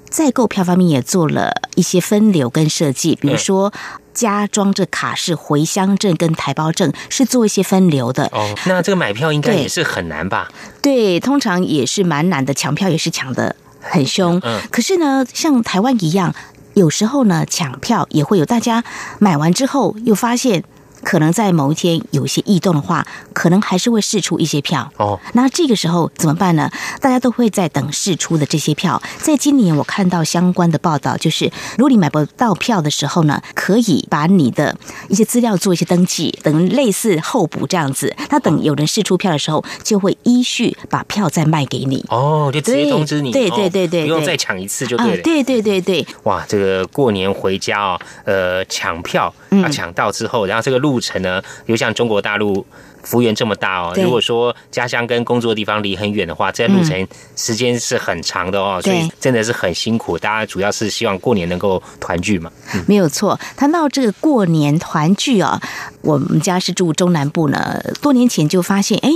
在购票方面也做了一些分流跟设计，比如说加装这卡是回乡证跟台胞证，是做一些分流的。哦，那这个买票应该也是很难吧？对，通常也是蛮难的，抢票也是抢的。很凶，可是呢，像台湾一样，有时候呢，抢票也会有大家买完之后又发现。可能在某一天有一些异动的话，可能还是会试出一些票哦。那这个时候怎么办呢？大家都会在等试出的这些票。在今年我看到相关的报道，就是如果你买不到票的时候呢，可以把你的一些资料做一些登记，等类似候补这样子。那等有人试出票的时候，就会依序把票再卖给你。哦，就直接通知你。对对对对，不用再抢一次就对了。对对对对。哇，这个过年回家哦，呃，抢票啊，抢到之后，然后这个路。路程呢，又像中国大陆幅员这么大哦。如果说家乡跟工作地方离很远的话，这路程时间是很长的哦，所以真的是很辛苦。大家主要是希望过年能够团聚嘛。没有错，谈到这个过年团聚啊，我们家是住中南部呢，多年前就发现，哎，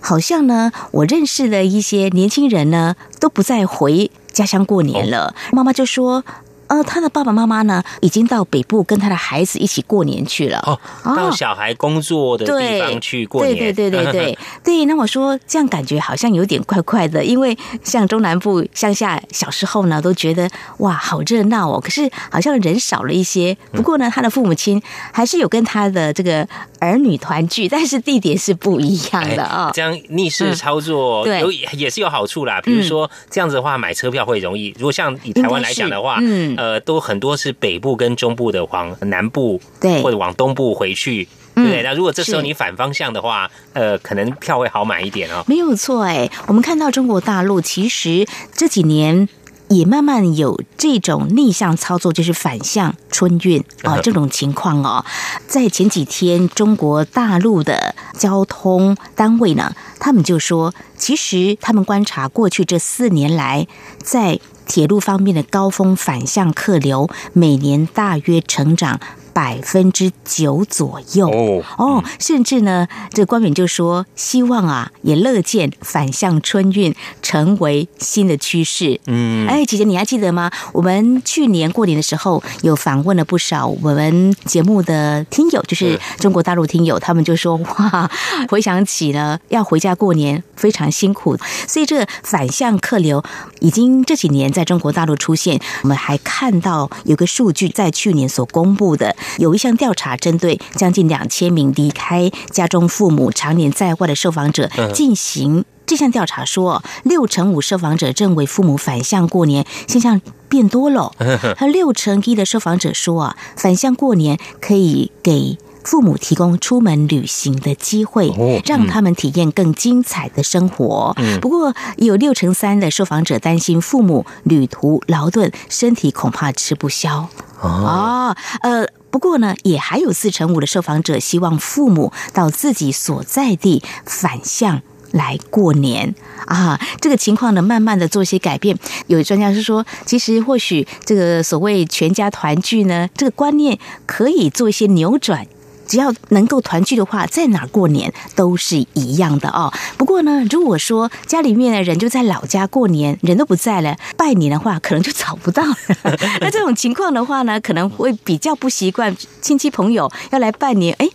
好像呢，我认识的一些年轻人呢，都不再回家乡过年了。妈妈就说。呃，他的爸爸妈妈呢，已经到北部跟他的孩子一起过年去了。哦，到小孩工作的地方去过年。对对对对对 对。那我说这样感觉好像有点怪怪的，因为像中南部乡下，小时候呢都觉得哇好热闹哦，可是好像人少了一些。不过呢，他的父母亲还是有跟他的这个儿女团聚，但是地点是不一样的啊。这样逆势操作有也是有好处啦。比如说这样子的话，买车票会容易。如果像以台湾来讲的话，嗯。呃，都很多是北部跟中部的往南部，对，或者往东部回去，对不对？那如果这时候你反方向的话，呃，可能票会好买一点哦。没有错，哎，我们看到中国大陆其实这几年也慢慢有这种逆向操作，就是反向春运啊这种情况哦。在前几天，中国大陆的交通单位呢，他们就说，其实他们观察过去这四年来，在铁路方面的高峰反向客流每年大约成长百分之九左右哦哦，甚至呢，这官员就说希望啊，也乐见反向春运成为新的趋势。嗯，哎，姐姐你还记得吗？我们去年过年的时候有访问了不少我们节目的听友，就是中国大陆听友，他们就说哇，回想起了要回家过年非常辛苦，所以这个反向客流已经这几年。在中国大陆出现，我们还看到有个数据，在去年所公布的，有一项调查，针对将近两千名离开家中父母常年在外的受访者进行这项调查，说六成五受访者认为父母反向过年现象变多了，和六成一的受访者说啊，返乡过年可以给。父母提供出门旅行的机会，让他们体验更精彩的生活。不过，有六成三的受访者担心父母旅途劳顿，身体恐怕吃不消。哦，呃，不过呢，也还有四成五的受访者希望父母到自己所在地返乡来过年啊，这个情况呢，慢慢的做一些改变。有专家是说，其实或许这个所谓全家团聚呢，这个观念可以做一些扭转。只要能够团聚的话，在哪儿过年都是一样的哦。不过呢，如果说家里面的人就在老家过年，人都不在了，拜年的话可能就找不到了。那这种情况的话呢，可能会比较不习惯，亲戚朋友要来拜年，哎。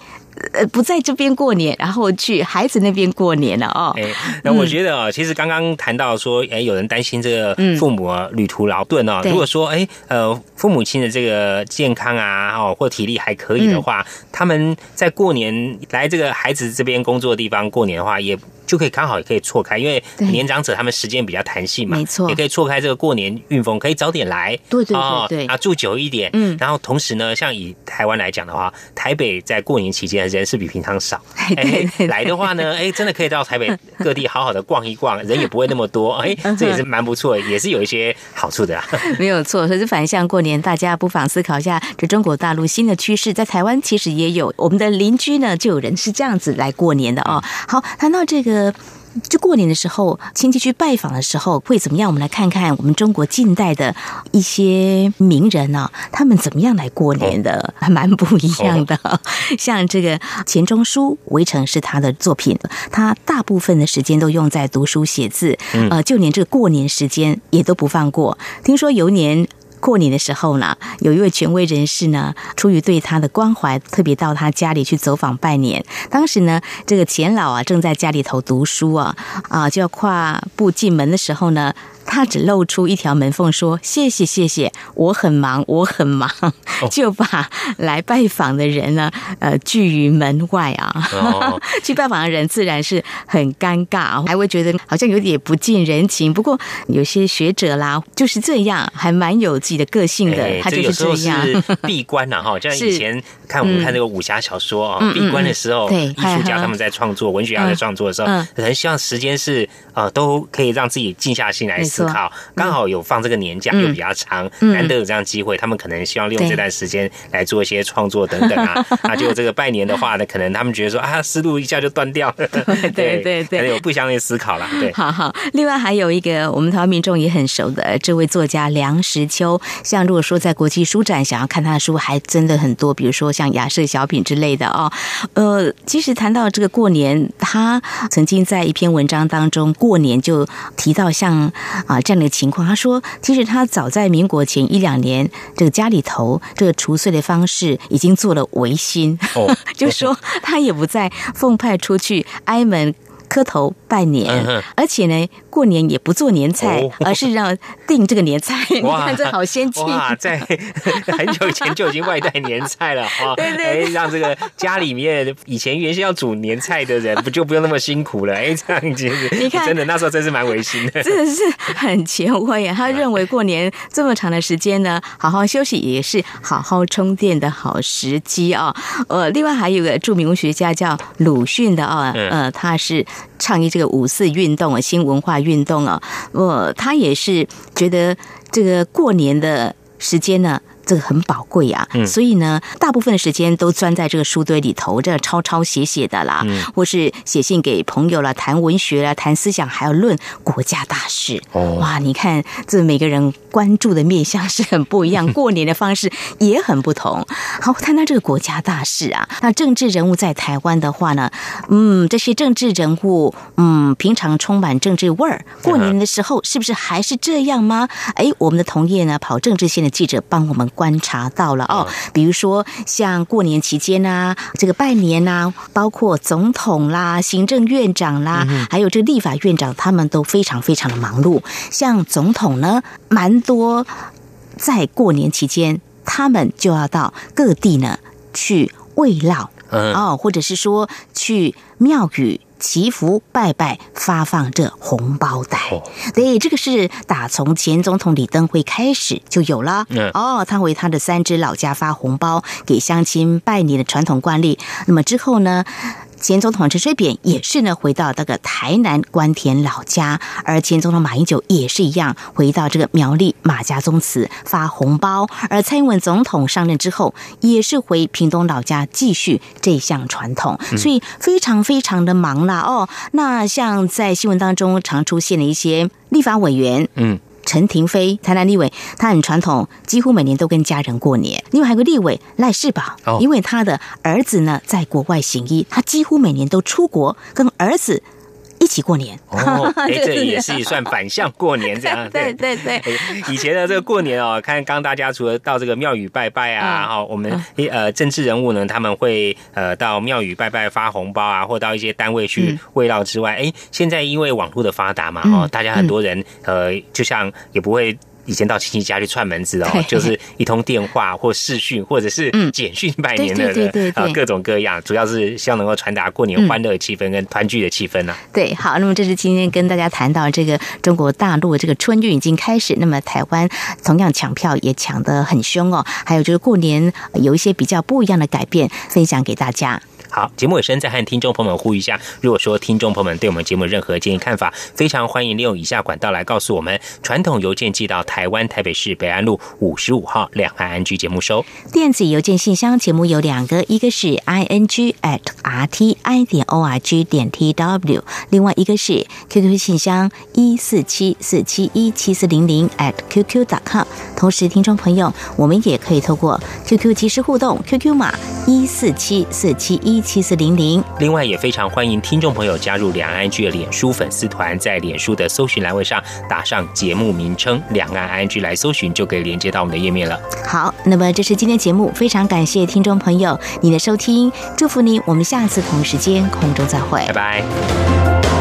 呃，不在这边过年，然后去孩子那边过年了哦。哎，那我觉得啊，其实刚刚谈到说，哎，有人担心这个父母旅途劳顿哦。如果说，哎，呃，父母亲的这个健康啊，哦，或体力还可以的话，他们在过年来这个孩子这边工作的地方过年的话，也。就可以刚好也可以错开，因为年长者他们时间比较弹性嘛，没错，也可以错开这个过年运风，可以早点来，对对对对，啊住久一点，嗯，然后同时呢，像以台湾来讲的话，台北在过年期间人是比平常少，哎，来的话呢，哎，真的可以到台北 各地好好的逛一逛，人也不会那么多，哎，这也是蛮不错，也是有一些好处的，没有错。可是反向过年，大家不妨思考一下，这中国大陆新的趋势，在台湾其实也有，我们的邻居呢就有人是这样子来过年的哦。好，谈到这个。呃，就过年的时候，亲戚去拜访的时候会怎么样？我们来看看我们中国近代的一些名人呢，他们怎么样来过年的，还蛮不一样的。像这个钱钟书，《围城》是他的作品，他大部分的时间都用在读书写字，呃，就连这个过年时间也都不放过。听说有年。过年的时候呢，有一位权威人士呢，出于对他的关怀，特别到他家里去走访拜年。当时呢，这个钱老啊正在家里头读书啊，啊就要跨步进门的时候呢。他只露出一条门缝，说：“谢谢，谢谢，我很忙，我很忙。”就把来拜访的人呢，呃，拒于门外啊。去拜访的人自然是很尴尬，还会觉得好像有点不近人情。不过有些学者啦，就是这样，还蛮有自己的个性的。他就是这样闭关了哈，像以前看我们看那个武侠小说啊，闭关的时候，对艺术家他们在创作，文学家在创作的时候，很希望时间是呃，都可以让自己静下心来。思考刚好有放这个年假又比较长，难得有这样机会，他们可能希望利用这段时间来做一些创作等等啊。那就这个拜年的话呢，可能他们觉得说啊，思路一下就断掉了。对对对，有不相应思考了。对，好好。另外还有一个我们台湾民众也很熟的这位作家梁实秋，像如果说在国际书展想要看他的书，还真的很多，比如说像雅舍小品之类的哦。呃，其实谈到这个过年，他曾经在一篇文章当中，过年就提到像。啊，这样的情况，他说，其实他早在民国前一两年，这个家里头这个除岁的方式已经做了维新，就说他也不再奉派出去挨门磕头拜年，而且呢。过年也不做年菜，而是让订这个年菜。你看这好先进！哇，在 很久以前就已经外带年菜了啊！对对，让这个家里面以前原先要煮年菜的人，不就不用那么辛苦了？哎，这样子，你看，真的那时候真是蛮违心的，真的是很前卫啊！他认为过年这么长的时间呢，好好休息也是好好充电的好时机啊。呃，另外还有个著名文学家叫鲁迅的啊，呃，他是倡议这个五四运动啊，新文化。运动啊，我他也是觉得这个过年的时间呢。这个很宝贵啊，所以呢，大部分的时间都钻在这个书堆里头，这抄抄写写的啦，或是写信给朋友了，谈文学啦，谈思想，还要论国家大事。哇，你看这每个人关注的面向是很不一样，过年的方式也很不同。好，谈到这个国家大事啊，那政治人物在台湾的话呢，嗯，这些政治人物，嗯，平常充满政治味儿，过年的时候是不是还是这样吗？哎，我们的同业呢，跑政治线的记者帮我们。观察到了哦，比如说像过年期间呐，这个拜年呐，包括总统啦、行政院长啦，还有这个立法院长，他们都非常非常的忙碌。像总统呢，蛮多在过年期间，他们就要到各地呢去慰劳，哦，或者是说去庙宇。祈福拜拜，发放这红包袋。对，这个是打从前总统李登辉开始就有了。哦，他为他的三支老家发红包给乡亲拜年的传统惯例。那么之后呢？前总统陈水扁也是呢，回到那个台南关田老家，而前总统马英九也是一样，回到这个苗栗马家宗祠发红包。而蔡英文总统上任之后，也是回屏东老家继续这项传统，所以非常非常的忙啦哦。那像在新闻当中常出现的一些立法委员，嗯。陈廷飞，台南立委，他很传统，几乎每年都跟家人过年。另外还有个立委赖世宝，因为他的儿子呢在国外行医，他几乎每年都出国跟儿子。一起过年。哦，哎，这也是算反向过年这样。对对对，以前的这个过年哦，看刚大家除了到这个庙宇拜拜啊，哈，我们呃政治人物呢，他们会呃到庙宇拜拜发红包啊，或到一些单位去慰劳之外，哎，现在因为网络的发达嘛，哦，大家很多人呃，就像也不会。以前到亲戚家去串门子哦，就是一通电话或视讯或者是简讯拜年的啊，各种各样，主要是希望能够传达过年欢乐气氛跟团聚的气氛呢。对，好，那么这是今天跟大家谈到这个中国大陆这个春运已经开始，那么台湾同样抢票也抢得很凶哦，还有就是过年有一些比较不一样的改变，分享给大家。好，节目尾声再和听众朋友们呼吁一下，如果说听众朋友们对我们节目任何建议看法，非常欢迎利用以下管道来告诉我们：传统邮件寄到台湾台北市北安路五十五号两岸安居节目收；电子邮件信箱节目有两个，一个是 i n g at r t i 点 o r g 点 t w，另外一个是 QQ 信箱一四七四七一七四零零 at qq dot com。同时，听众朋友，我们也可以透过 QQ 即时互动，QQ 码一四七四七一。七四零零。另外，也非常欢迎听众朋友加入两岸居的脸书粉丝团，在脸书的搜寻栏位上打上节目名称“两岸安居”来搜寻，就可以连接到我们的页面了。好，那么这是今天节目，非常感谢听众朋友你的收听，祝福你，我们下次同时间空中再会，拜拜。